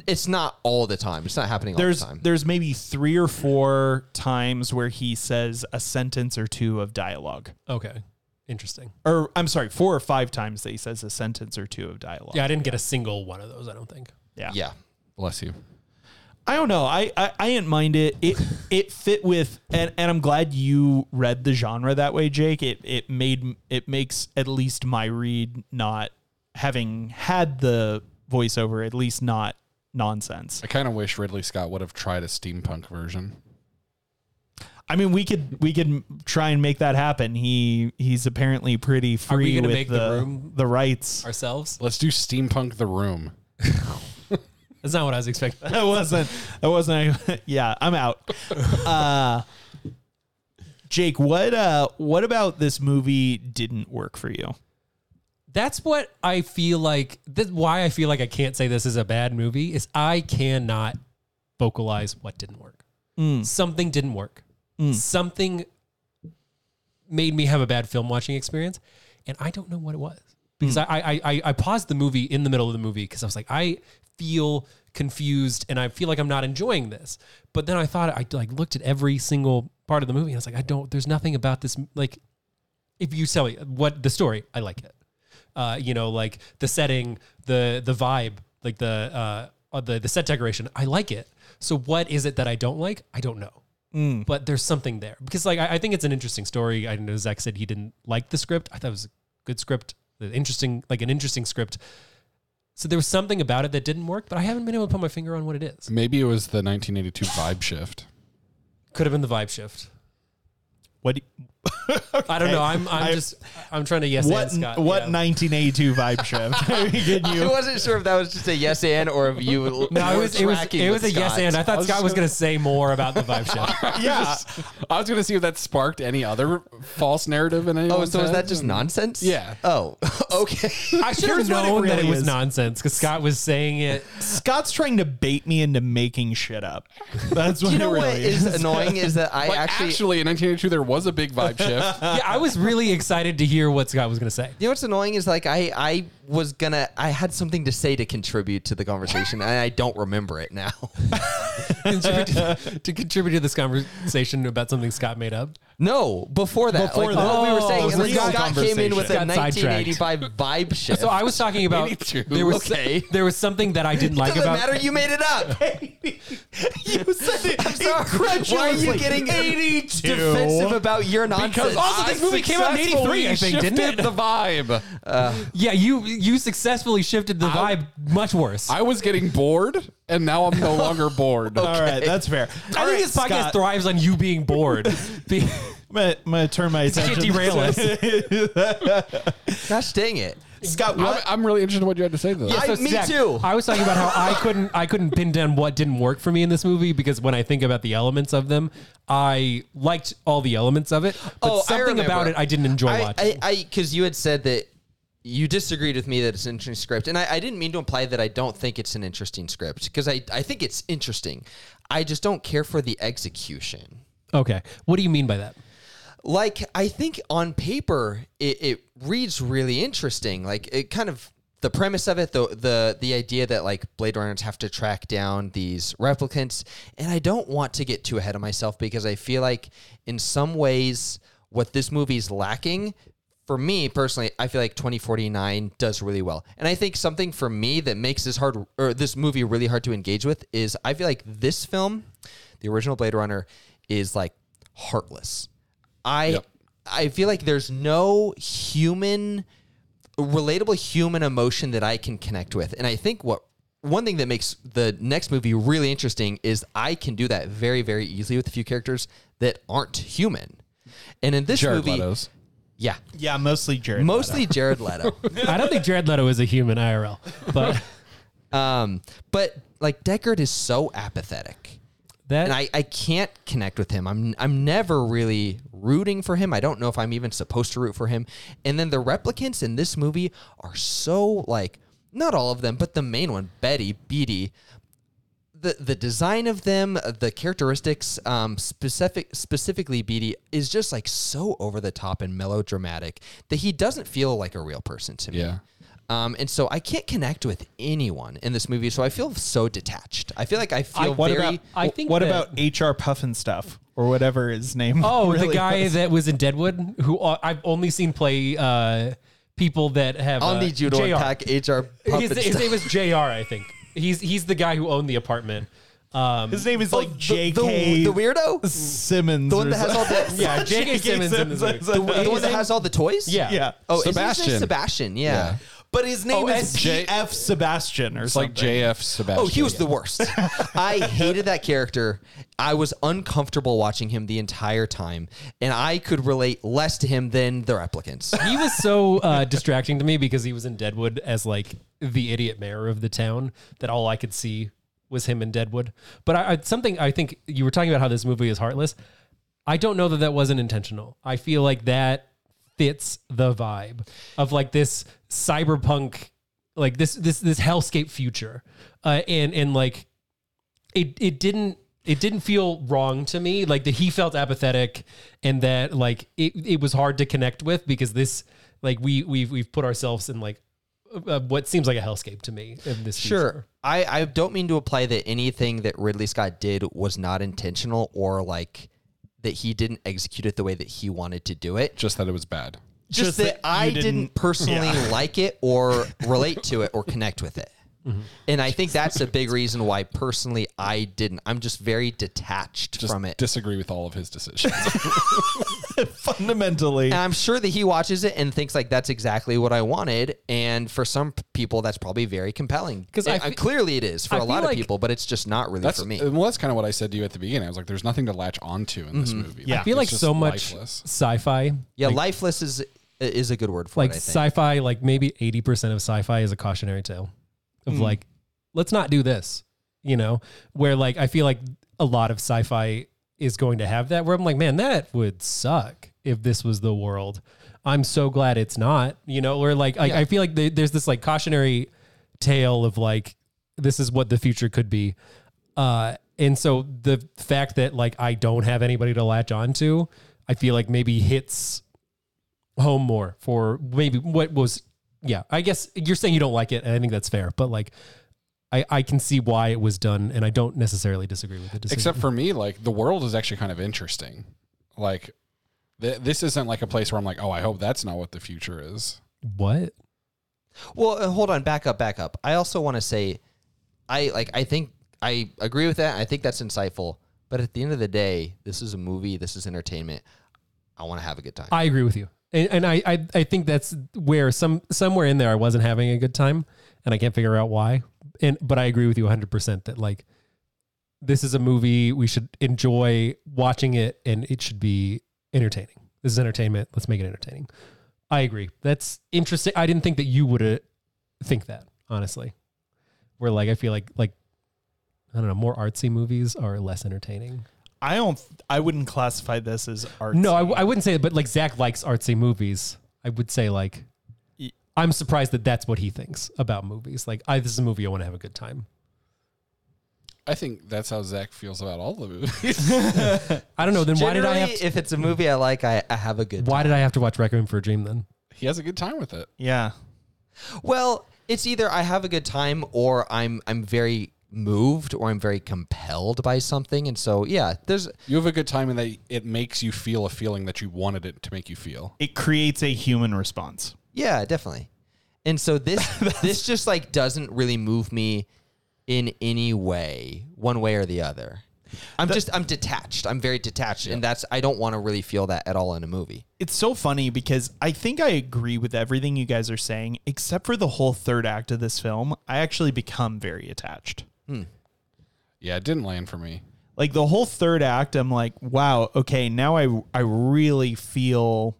it's not all the time. It's not happening all there's the time. there's maybe three or four times where he says a sentence or two of dialogue Okay. Interesting. or I'm sorry, four or five times that he says a sentence or two of dialogue. Yeah, I didn't get a single one of those, I don't think. yeah, yeah. Bless you. I don't know. I, I I didn't mind it. It it fit with, and, and I'm glad you read the genre that way, Jake. It it made it makes at least my read not having had the voiceover, at least not nonsense. I kind of wish Ridley Scott would have tried a steampunk version. I mean, we could we could try and make that happen. He he's apparently pretty Are we free gonna with make the the room the rights. Ourselves? Let's do steampunk the room. That's not what I was expecting. That wasn't. That wasn't. Yeah, I'm out. Uh, Jake, what uh, what about this movie didn't work for you? That's what I feel like. That's why I feel like I can't say this is a bad movie. Is I cannot vocalize what didn't work. Something didn't work. Something made me have a bad film watching experience, and I don't know what it was because I, I I I paused the movie in the middle of the movie because I was like I feel confused and I feel like I'm not enjoying this. But then I thought I like looked at every single part of the movie and I was like I don't. There's nothing about this like if you tell me what the story, I like it. Uh, you know, like the setting, the the vibe, like the uh, uh, the the set decoration, I like it. So what is it that I don't like? I don't know. But there's something there because, like, I, I think it's an interesting story. I know Zach said he didn't like the script. I thought it was a good script, an interesting, like an interesting script. So there was something about it that didn't work, but I haven't been able to put my finger on what it is. Maybe it was the 1982 vibe shift. Could have been the vibe shift. What? Do- I don't know. I'm I'm I- just I'm trying to yes what? and Scott. what yeah. 1982 vibe shift? Can I wasn't sure if that was just a yes and or if you No, it was it was it was a with yes and. I thought Scott was going to say more about the vibe shift. Yeah. I was going to see if that sparked any other false narrative in any. Oh, anyone's so is that just nonsense? Yeah. Oh, okay. I should have Here's what it known that it was is. nonsense because Scott was saying it. Scott's trying to bait me into making shit up. That's what you know it really is is. annoying is that I Like, actually, actually, in 1982, there was a big vibe shift. Yeah, I was really excited to hear what Scott was going to say. You know what's annoying is like I I was gonna I had something to say to contribute to the conversation and I don't remember it now. To, to contribute to this conversation about something Scott made up. No, before that, Before like that. what we were Oh, saying, the like Scott came in with a. Got 1985 vibe shift. So I was talking about there was Okay. there was something that I didn't like about. matter. You made it up. you said it I'm sorry. Why are you getting 82. defensive about your nonsense? Because also this movie came out in '83, I think, didn't it? The vibe. Uh, yeah, you you successfully shifted the vibe much worse. I, I was getting bored, and now I'm no longer bored. All right, that's fair. All think right, this podcast Scott, thrives on you being bored. Be- I'm gonna, I'm gonna turn my attention. can't derail us. Gosh dang it. Scott, I'm, what? I'm really interested in what you had to say, though. I- me too. I was talking about how I couldn't I couldn't pin down what didn't work for me in this movie because when I think about the elements of them, I liked all the elements of it, but Oh, something about it I didn't enjoy I, watching. I, because you had said that you disagreed with me that it's an interesting script, and I, I didn't mean to imply that I don't think it's an interesting script because I, I think it's interesting. I just don't care for the execution. okay, what do you mean by that? Like I think on paper it, it reads really interesting. Like it kind of the premise of it, the the the idea that like Blade Runners have to track down these replicants, and I don't want to get too ahead of myself because I feel like in some ways what this movie's lacking. For me personally, I feel like 2049 does really well. And I think something for me that makes this hard or this movie really hard to engage with is I feel like this film, the original Blade Runner, is like heartless. I I feel like there's no human relatable human emotion that I can connect with. And I think what one thing that makes the next movie really interesting is I can do that very very easily with a few characters that aren't human. And in this Jared movie, Leto's. yeah, yeah, mostly Jared. mostly Jared Leto. I don't think Jared Leto is a human IRL, but um, but like Deckard is so apathetic. That and I, I can't connect with him. I'm I'm never really rooting for him. I don't know if I'm even supposed to root for him. And then the replicants in this movie are so like not all of them, but the main one, Betty, Beatty. The the design of them, the characteristics, um, specific specifically Beatty is just like so over the top and melodramatic that he doesn't feel like a real person to me. Yeah. Um, and so I can't connect with anyone in this movie, so I feel so detached. I feel like I feel What very. about I think what that- about HR Pufnstuf or whatever his name? Oh, the guy was? that was in Deadwood, who uh, I've only seen play uh, people that have. I'll uh, need you to JR. unpack HR His, his name is Jr. I think he's he's the guy who owned the apartment. Um, His name is like Oh, the, J.K. the, the weirdo, Simmons. the one that has all something. the yeah, J.K. Simmons in this the, the one that has all the toys. Yeah. Yeah. Oh, is his name Sebastian. Sebastian. Yeah. Yeah. But his name Oh, is J- F Sebastian or It's something. like JF Sebastian. Oh, he was the worst. I hated that character. I was uncomfortable watching him the entire time, and I could relate less to him than the replicants. he was so uh, distracting to me because he was in Deadwood as like the idiot mayor of the town that all I could see was him in Deadwood. But I, I something I think you were talking about how this movie is heartless. I don't know that that wasn't intentional. I feel like that fits the vibe of like this cyberpunk, like this this this hellscape future, uh, and and like it it didn't it didn't feel wrong to me like that he felt apathetic and that like it, it was hard to connect with because this like we we've we've put ourselves in like uh, what seems like a hellscape to me in this Sure. future. I, I don't mean to imply that anything that Ridley Scott did was not intentional or like that he didn't execute it the way that he wanted to do it. Just that it was bad. Just, Just that, that I didn't, didn't- personally yeah. like it or relate to it or connect with it. Mm-hmm. And I think that's a big reason why personally I didn't. I'm just very detached Just from it. disagree with all of his decisions. Fundamentally, And I'm sure that he watches it and thinks like that's exactly what I wanted. And for some people, that's probably very compelling. 'Cause I And, uh, fe- clearly it is for I a feel lot of people, but it's just not really That's for me. well, that's kind of what I said to you at the beginning. I was like, "There's nothing to latch onto in this movie." Yeah. I feel like it's just so much lifeless. sci-fi, yeah, like, lifeless is is a good word for like it. Sci-fi, like maybe eighty percent of sci-fi is a cautionary tale of like, let's not do this. You know, where like I feel like a lot of sci-fi is going to have that. Where I'm like, man, that would suck if this was the world. I'm so glad it's not. You know, or like I, I feel like the- there's this like cautionary tale of like this is what the future could be. Uh, and so the fact that like I don't have anybody to latch onto, I feel like maybe hits home more for maybe what was yeah i guess you're saying you don't like it and i think that's fair but like i i can see why it was done and i don't necessarily disagree with it Except for me, like the world is actually kind of interesting. Like th- this isn't like a place where I'm like, "Oh, I hope that's not what the future is." what Well, uh, hold on, back up, back up. I also want to say, I like. I think I agree with that. I think that's insightful. But at the end of the day, this is a movie. This is entertainment. I want to have a good time. i agree with you and, and I, I i think that's where some somewhere in there i wasn't having a good time and i can't figure out why. And but i agree with you 100% that like this is a movie we should enjoy watching it and it should be entertaining. This is entertainment. Let's make it entertaining. I agree. That's interesting. I didn't think that you would think that honestly. Where like i feel like like i don't know more artsy movies are less entertaining I don't. I wouldn't classify this as art. no I, I wouldn't say it but like zach likes artsy movies i would say like Y- i'm surprised that that's what he thinks about movies like i this is a movie i want to have a good time I think that's how Zach feels about all the movies. i don't know then why did i have Generally, to, if it's a movie I like, I, I have a good. why time. did i have to watch requiem for a dream then he has a good time with it. Yeah. Well, it's either I have a good time or I'm I'm very moved or I'm very compelled by something, and so yeah, there's You have a good time, and that it makes you feel a feeling that you wanted it to make you feel. It creates a human response. Yeah, definitely. And so this this just like doesn't really move me in any way, one way or the other. I'm just I'm detached. I'm very detached, and that's I don't want to really feel that at all in a movie. It's so funny because I think I agree with everything you guys are saying, except for the whole third act of this film. I actually become very attached. Yeah, it didn't land for me. Like the whole third act, I'm like, wow, okay, now I I really feel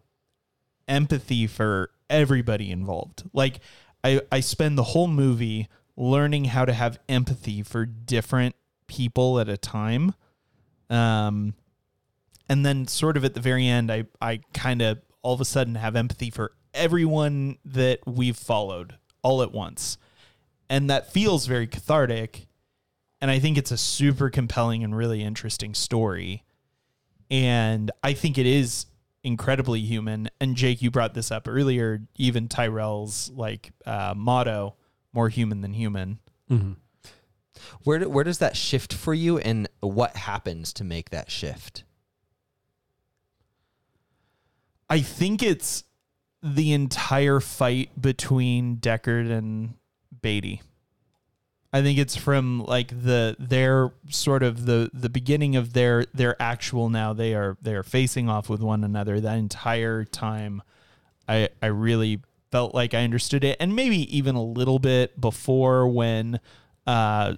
empathy for everybody involved. Like I I spend the whole movie learning how to have empathy for different people at a time. Um and then sort of at the very end I I kind of all of a sudden have empathy for everyone that we've followed all at once. And that feels very cathartic and I think it's a super compelling and really interesting story. And I think it is incredibly human. And Jake, you brought this up earlier. Even Tyrell's like uh, motto, "More human than human." Where do, where does that shift for you, and what happens to make that shift? I think it's the entire fight between Deckard and Beatty. I think it's from like the their sort of the the beginning of their their actual now they are they are facing off with one another that entire time I I really felt like I understood it and maybe even a little bit before when uh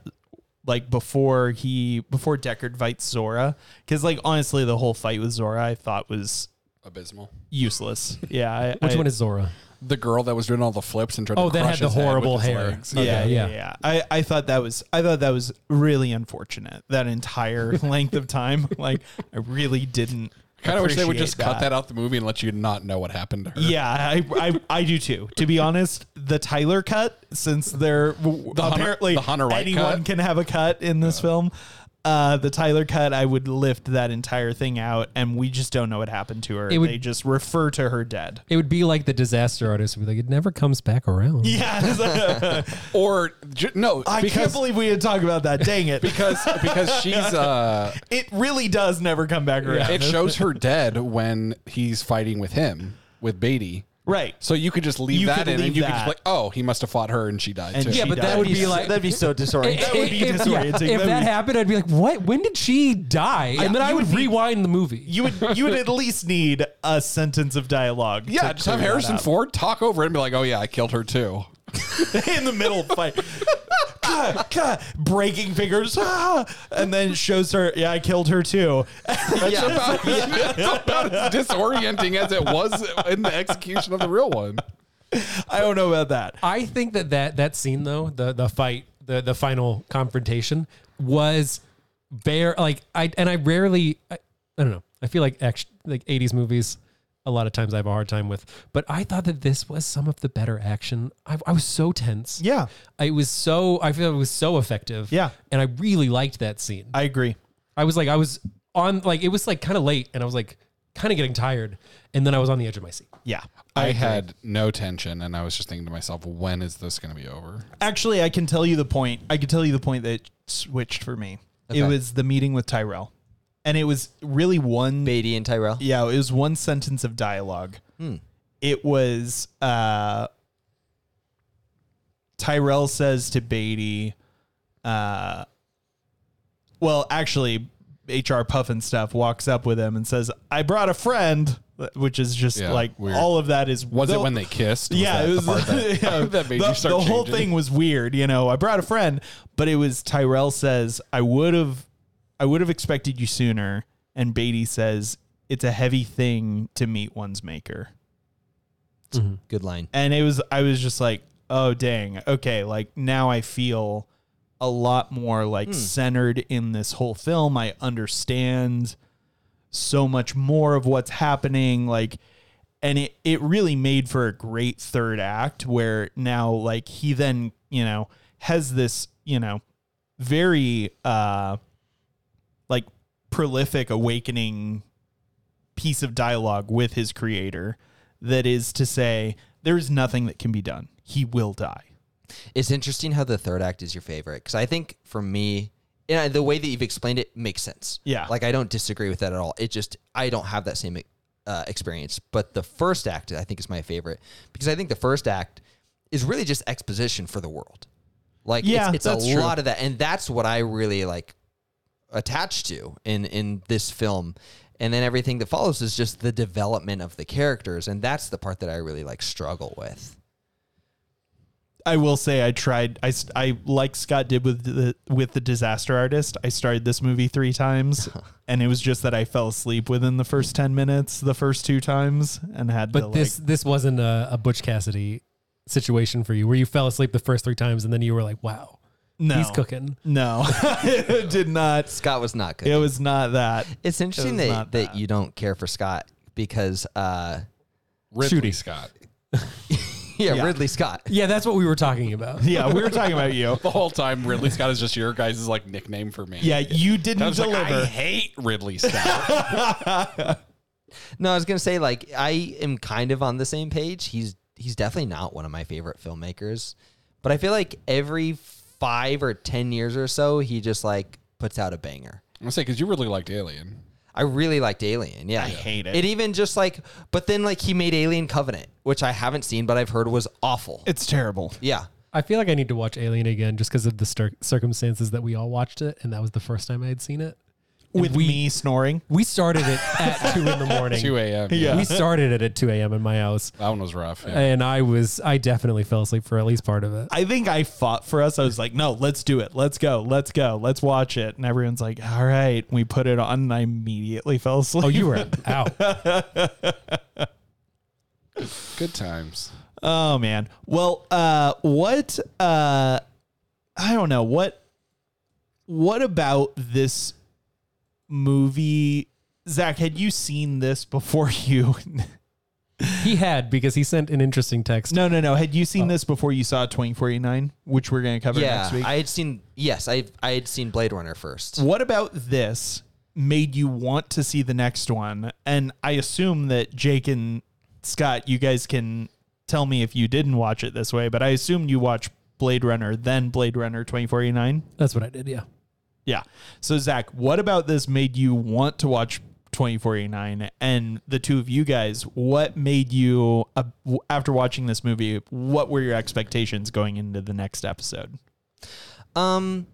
like before he before Deckard fights Zhora cuz like honestly the whole fight with Zhora I thought was Abysmal. useless. Yeah, I, which I- one is Zhora the girl that was doing all the flips and tried Oh, to that crush had the his head with horrible his hair. legs. Okay, yeah, yeah, yeah. yeah. I, I thought that was I thought that was really unfortunate. That entire length of time, like I really didn't. I Kind of wish they would appreciate just cut that out the movie and let you not know what happened to her. Yeah, I, I I do too. To be honest, the Tyler cut, since they're Hunter- apparently the Hunter White anyone cut? can have a cut in this film. Uh, the Tyler cut, I would lift that entire thing out, and we just don't know what happened to her. It would- they just refer to her dead. It would be like the disaster artist would be like, it never comes back around. Yeah, Or ju- no, I because can't believe we had talked about that. Dang it! because because she's uh it really does never come back around. it shows her dead when he's fighting with him with Beatty. Right. So you could just leave You that could in and leave you could that. just be like, oh, he must have fought her and she died And too. she Yeah, but died. that would be like that'd be so disorienting. That would be if, disorienting. if That that would- happened, I'd be like, "What? When did she die?" and then I you would, would be- rewind the movie. You would you would at least need a sentence of dialogue. yeah, to just have clear that Harrison up. Ford talk over it and be like, oh yeah, I killed her too. in the middle of fight. Gah, gah, breaking fingers, ah, and then shows her, yeah, I killed her too. That's about, it's about as disorienting as it was in the execution of the real one. I don't know about that. I think that that that scene though, the the fight, the the final confrontation was bare like I and I rarely I, I don't know. I feel like action like 80s movies a lot of times I have a hard time with, but I thought that this was some of the better action. I, I was so tense. Yeah. I was so I feel it was so effective. Yeah. and I really liked that scene. I agree. I was like I was on like it was like kind of late, and I was like kind of getting tired, and then I was on the edge of my seat. Yeah. I had no tension and I was just thinking to myself, when is this going to be over? Actually, I can tell you the point. I can tell you the point that switched for me. It was the meeting with Tyrell. And it was really one Beatty and Tyrell. Yeah, it was one sentence of dialogue. Hmm. It was uh, Tyrell says to Beatty, uh, well, actually, HR Pufnstuf walks up with him and says, I brought a friend, which is just Yeah, like weird. all of that is. Was the- it when they kissed? Was yeah, that it the was. part that, yeah, that made the, you start the whole changing? thing was weird. You know, I brought a friend, but it was Tyrell says, I would have, I would have expected you sooner. And Beatty says, it's a heavy thing to meet one's maker. Good line. And it was, I was just like, oh, dang. Okay. Like now I feel a lot more like centered in this whole film. I understand so much more of what's happening. Like, and it, it really made for a great third act where now, like, he then, you know, has this, you know, very, uh, like prolific awakening piece of dialogue with his creator that is to say there's nothing that can be done he will die It's interesting how the third act is your favorite because I think for me, yeah, the way that you've explained it makes sense. Yeah. like I don't disagree with that at all. It just I don't have that same uh, experience. But the first act I think is my favorite because I think the first act is really just exposition for the world. Like Yeah, it's, it's a true. lot of that, and that's what I really like attached to in in this film. And then everything that follows is just the development of the characters, and that's the part that I really like struggle with. i will say i tried i, I like scott did with the with the disaster artist i started this movie three times and it was just that i fell asleep within the first 10 minutes the first two times and had to But this like, this wasn't a, a Butch Cassidy situation for you, where you fell asleep the first three times, and then you were like, "Wow, no he's cooking." no it did not Scott was not good. it was not that It's interesting was that, not that that. you don't care for Scott because, uh, Ridley Shooty. Scott. yeah, Yeah. Ridley Scott. Yeah, that's what we were talking about. yeah we were talking about you The whole time, Ridley Scott is just your guys' like nickname for me. yeah you didn't I was like, deliver I hate Ridley Scott. No, I was gonna say like I am kind of on the same page. He's he's definitely not one of my favorite filmmakers, but I feel like every five or ten years or so, he just like puts out a banger. I'm gonna say because you really liked Alien. I really liked Alien. Yeah, I hate it. It even just like, but then like he made Alien Covenant, which I haven't seen, but I've heard was awful. it's terrible yeah, I feel like I need to watch Alien again just because of the cir- circumstances that we all watched it, and that was the first time I had seen it. And with we, me snoring we started it at two in the morning. 2 a.m. Yeah. We started it at two a.m. in my house, That one was rough. yeah. and I was I definitely fell asleep for at least part of it. I think I fought for us. I was like, no, let's do it. Let's go. Let's go. Let's watch it. And everyone's like, all right. We put it on and I immediately fell asleep. Oh, you were out. Good times. Oh man. Well, uh what uh I don't know. What what about this movie Zach, had you seen this before you He had because he sent an interesting text. No, no, no. Had you seen oh. this before you saw 2049, which we're going to cover yeah, next week? I had seen. Yes, I I had seen Blade Runner first. What about this made you want to see the next one? And I assume that Jake and Scott, you guys can tell me if you didn't watch it this way, but I assume you watched Blade Runner, then Blade Runner 2049. That's what I did. Yeah. Yeah. So, Zach, what about this made you want to watch 2049? And the two of you guys, what made you, uh, after watching this movie, what were your expectations going into the next episode? Um,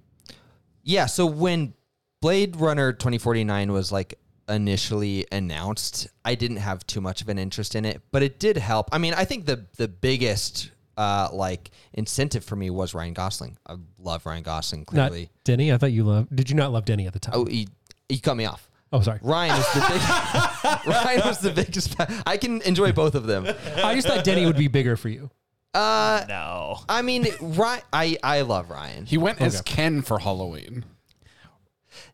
yeah. So when Blade Runner 2049 was like initially announced, I didn't have too much of an interest in it, but it did help. I mean, I think the the biggest uh like incentive for me was Ryan Gosling. I love Ryan Gosling Not clearly. Denny. I thought you loved. Did you not love Denny at the time? oh, he he cut me off. Oh, sorry. Ryan is the big. Ryan was the biggest. I can enjoy both of them. I just thought Denny would be bigger for you. Uh, No. I mean, Ryan. I I love Ryan. He went as Ken for Halloween.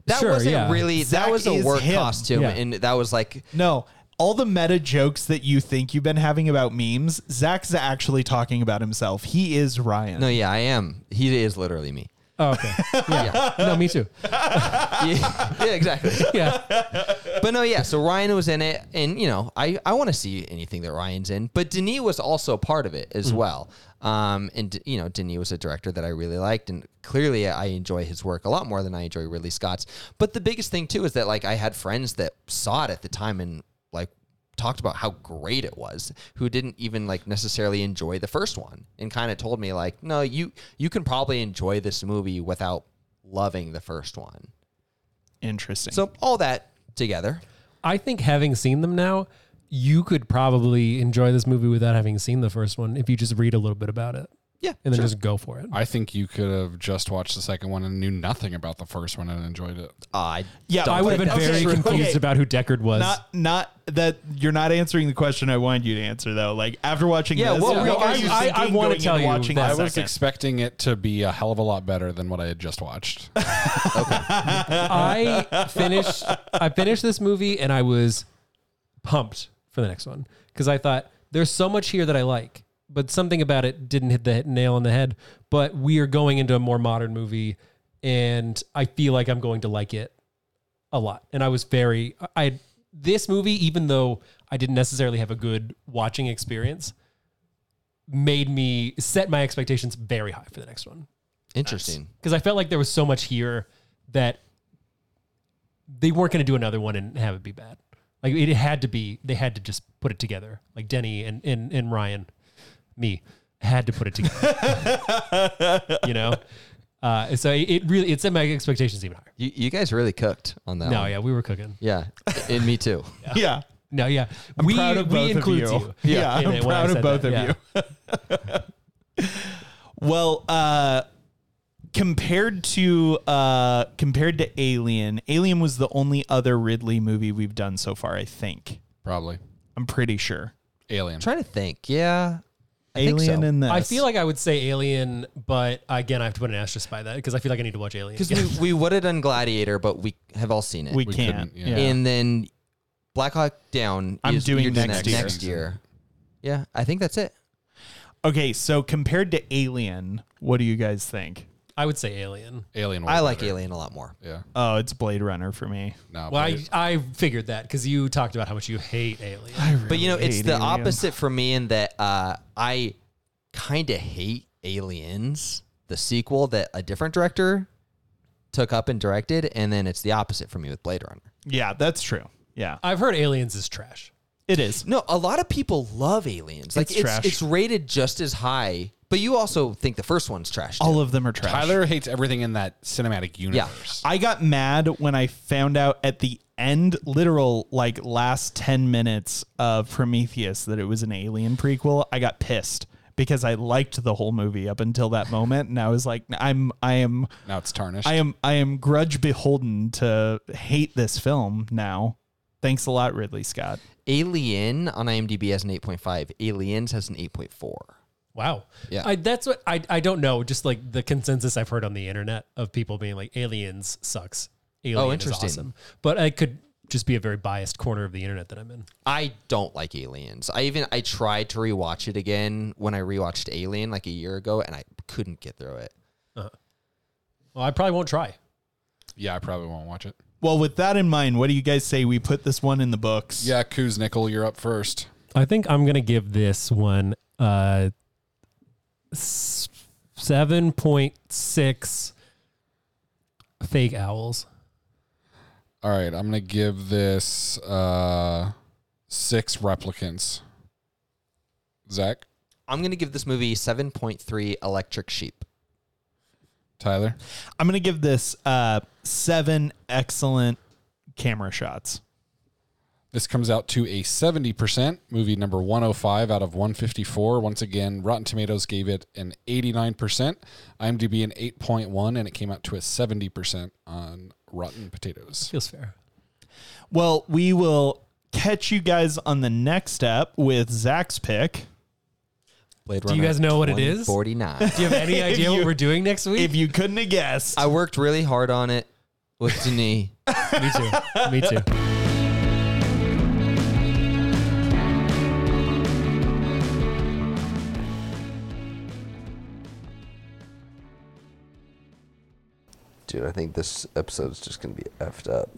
That Sure, wasn't yeah. really. Zach that was a work him. costume, Yeah. and that was like No. All the meta jokes that you think you've been having about memes, Zach's actually talking about himself. He is Ryan. No, yeah, I am. He is literally me. Oh, okay. Yeah. no, me too. yeah, yeah, exactly. Yeah. But no, yeah. So Ryan was in it, and you know, I I want to see anything that Ryan's in. But Denis was also a part of it as well. Um, and you know, Denis was a director that I really liked, and clearly I enjoy his work a lot more than I enjoy Ridley Scott's. But the biggest thing too is that like I had friends that saw it at the time and like talked about how great it was who didn't even like necessarily enjoy the first one and kind of told me like no you you can probably enjoy this movie without loving the first one. Interesting. so all that together. I think having seen them now, you could probably enjoy this movie without having seen the first one if you just read a little bit about it yeah and then sure. just go for it. I think you could have just watched the second one and knew nothing about the first one and enjoyed it. I yeah, don't I would have been very true. confused Okay. about who Deckard was. not not that you're not answering the question I wanted you to answer though. Like after watching Yeah, this, what were you what were guys- you I- I thinking wanna going tell you watching that this I was second? expecting it to be a hell of a lot better than what I had just watched. okay, I finished I finished this movie and I was pumped for the next one because I thought there's so much here that I like, but something about it didn't hit the nail on the head. But we are going into a more modern movie, and I feel like I'm going to like it a lot. And I was very I this movie, even though I didn't necessarily have a good watching experience, made me set my expectations very high for the next one interesting because I felt like there was so much here that they weren't going to do another one and have it be bad. Like it had to be, they had to just put it together. Like Denny and and, and Ryan, me, had to put it together. you know, uh, so it, it really it set my expectations even higher. you, you guys really cooked on that No, one. yeah, we were cooking. yeah and me too yeah. No, yeah, I'm we proud of we both of include you. you. Yeah, in I'm it when I proud of both that, of you. well, uh compared to uh compared to Alien, Alien was the only other Ridley movie we've done so far, I think. Probably. I'm pretty sure. Alien. I'm trying to think yeah I Alien so. and this. I feel like I would say Alien, but again, I have to put an asterisk by that because I feel like I need to watch Alien. because we, we would have done gladiator but we have all seen it we, We can't. yeah. yeah. and then black hawk down I'm is, doing you're next year. next year yeah i think that's it okay, so compared to Alien, what do you guys think? I would say Alien. Alien. i like better. alien a lot more Yeah. Oh, it's Blade Runner for me. No. Well, I, Blade- I figured that because you talked about how much you hate Alien. but you know it's hate the Alien. opposite for me in that uh, i kind of hate aliens the sequel that a different director took up and directed and then it's the opposite for me with blade runner Yeah, that's true. Yeah, I've heard Aliens is trash. it is. no a lot of people love aliens like It's it's trash. it's rated just as high but you also think the first one's trash too. All of them are trash. Tyler hates everything in that cinematic universe. I got mad when I found out at the end, literal like last 10 minutes of Prometheus, that it was an alien prequel. I got pissed because I liked the whole movie up until that moment. And I was like, I'm, I am, Now it's tarnished. I am, I am grudge beholden to hate this film now. Thanks a lot, Ridley Scott. Alien on IMDb has an 8.5. Aliens has an 8.4. Wow. Yeah. I, that's what I, I don't know. Just like the consensus I've heard on the internet of people being like, Aliens sucks. Alien Oh, is interesting. awesome. But I could just be a very biased corner of the internet that I'm in. I don't like Aliens. I even I tried to rewatch it again when I rewatched Alien like a year ago, and I couldn't get through it. Well, I probably won't try. Yeah, I probably won't watch it. Well, with that in mind, what do you guys say we put this one in the books? Yeah, Kuznickel, you're up first. I think I'm gonna give this one uh seven point six fake owls. All right, I'm gonna give this uh, six replicants. Zach, I'm gonna give this movie 7.3 Electric Sheep. Tyler, I'm going to give this uh, seven excellent camera shots. This comes out to a 70%. Movie number 105 out of 154. Once again, Rotten Tomatoes gave it an 89%. IMDb an 8.1, and it came out to a 70% on Rotten Potatoes. Feels fair. Well, we will catch you guys on the next step with Zach's pick. Blade Do you guys know what it is? 49. Do you have any idea you- what we're doing next week? If you couldn't have guessed, I worked really hard on it with Denis. Me too. Me too. Dude, I think this episode's just gonna be effed up.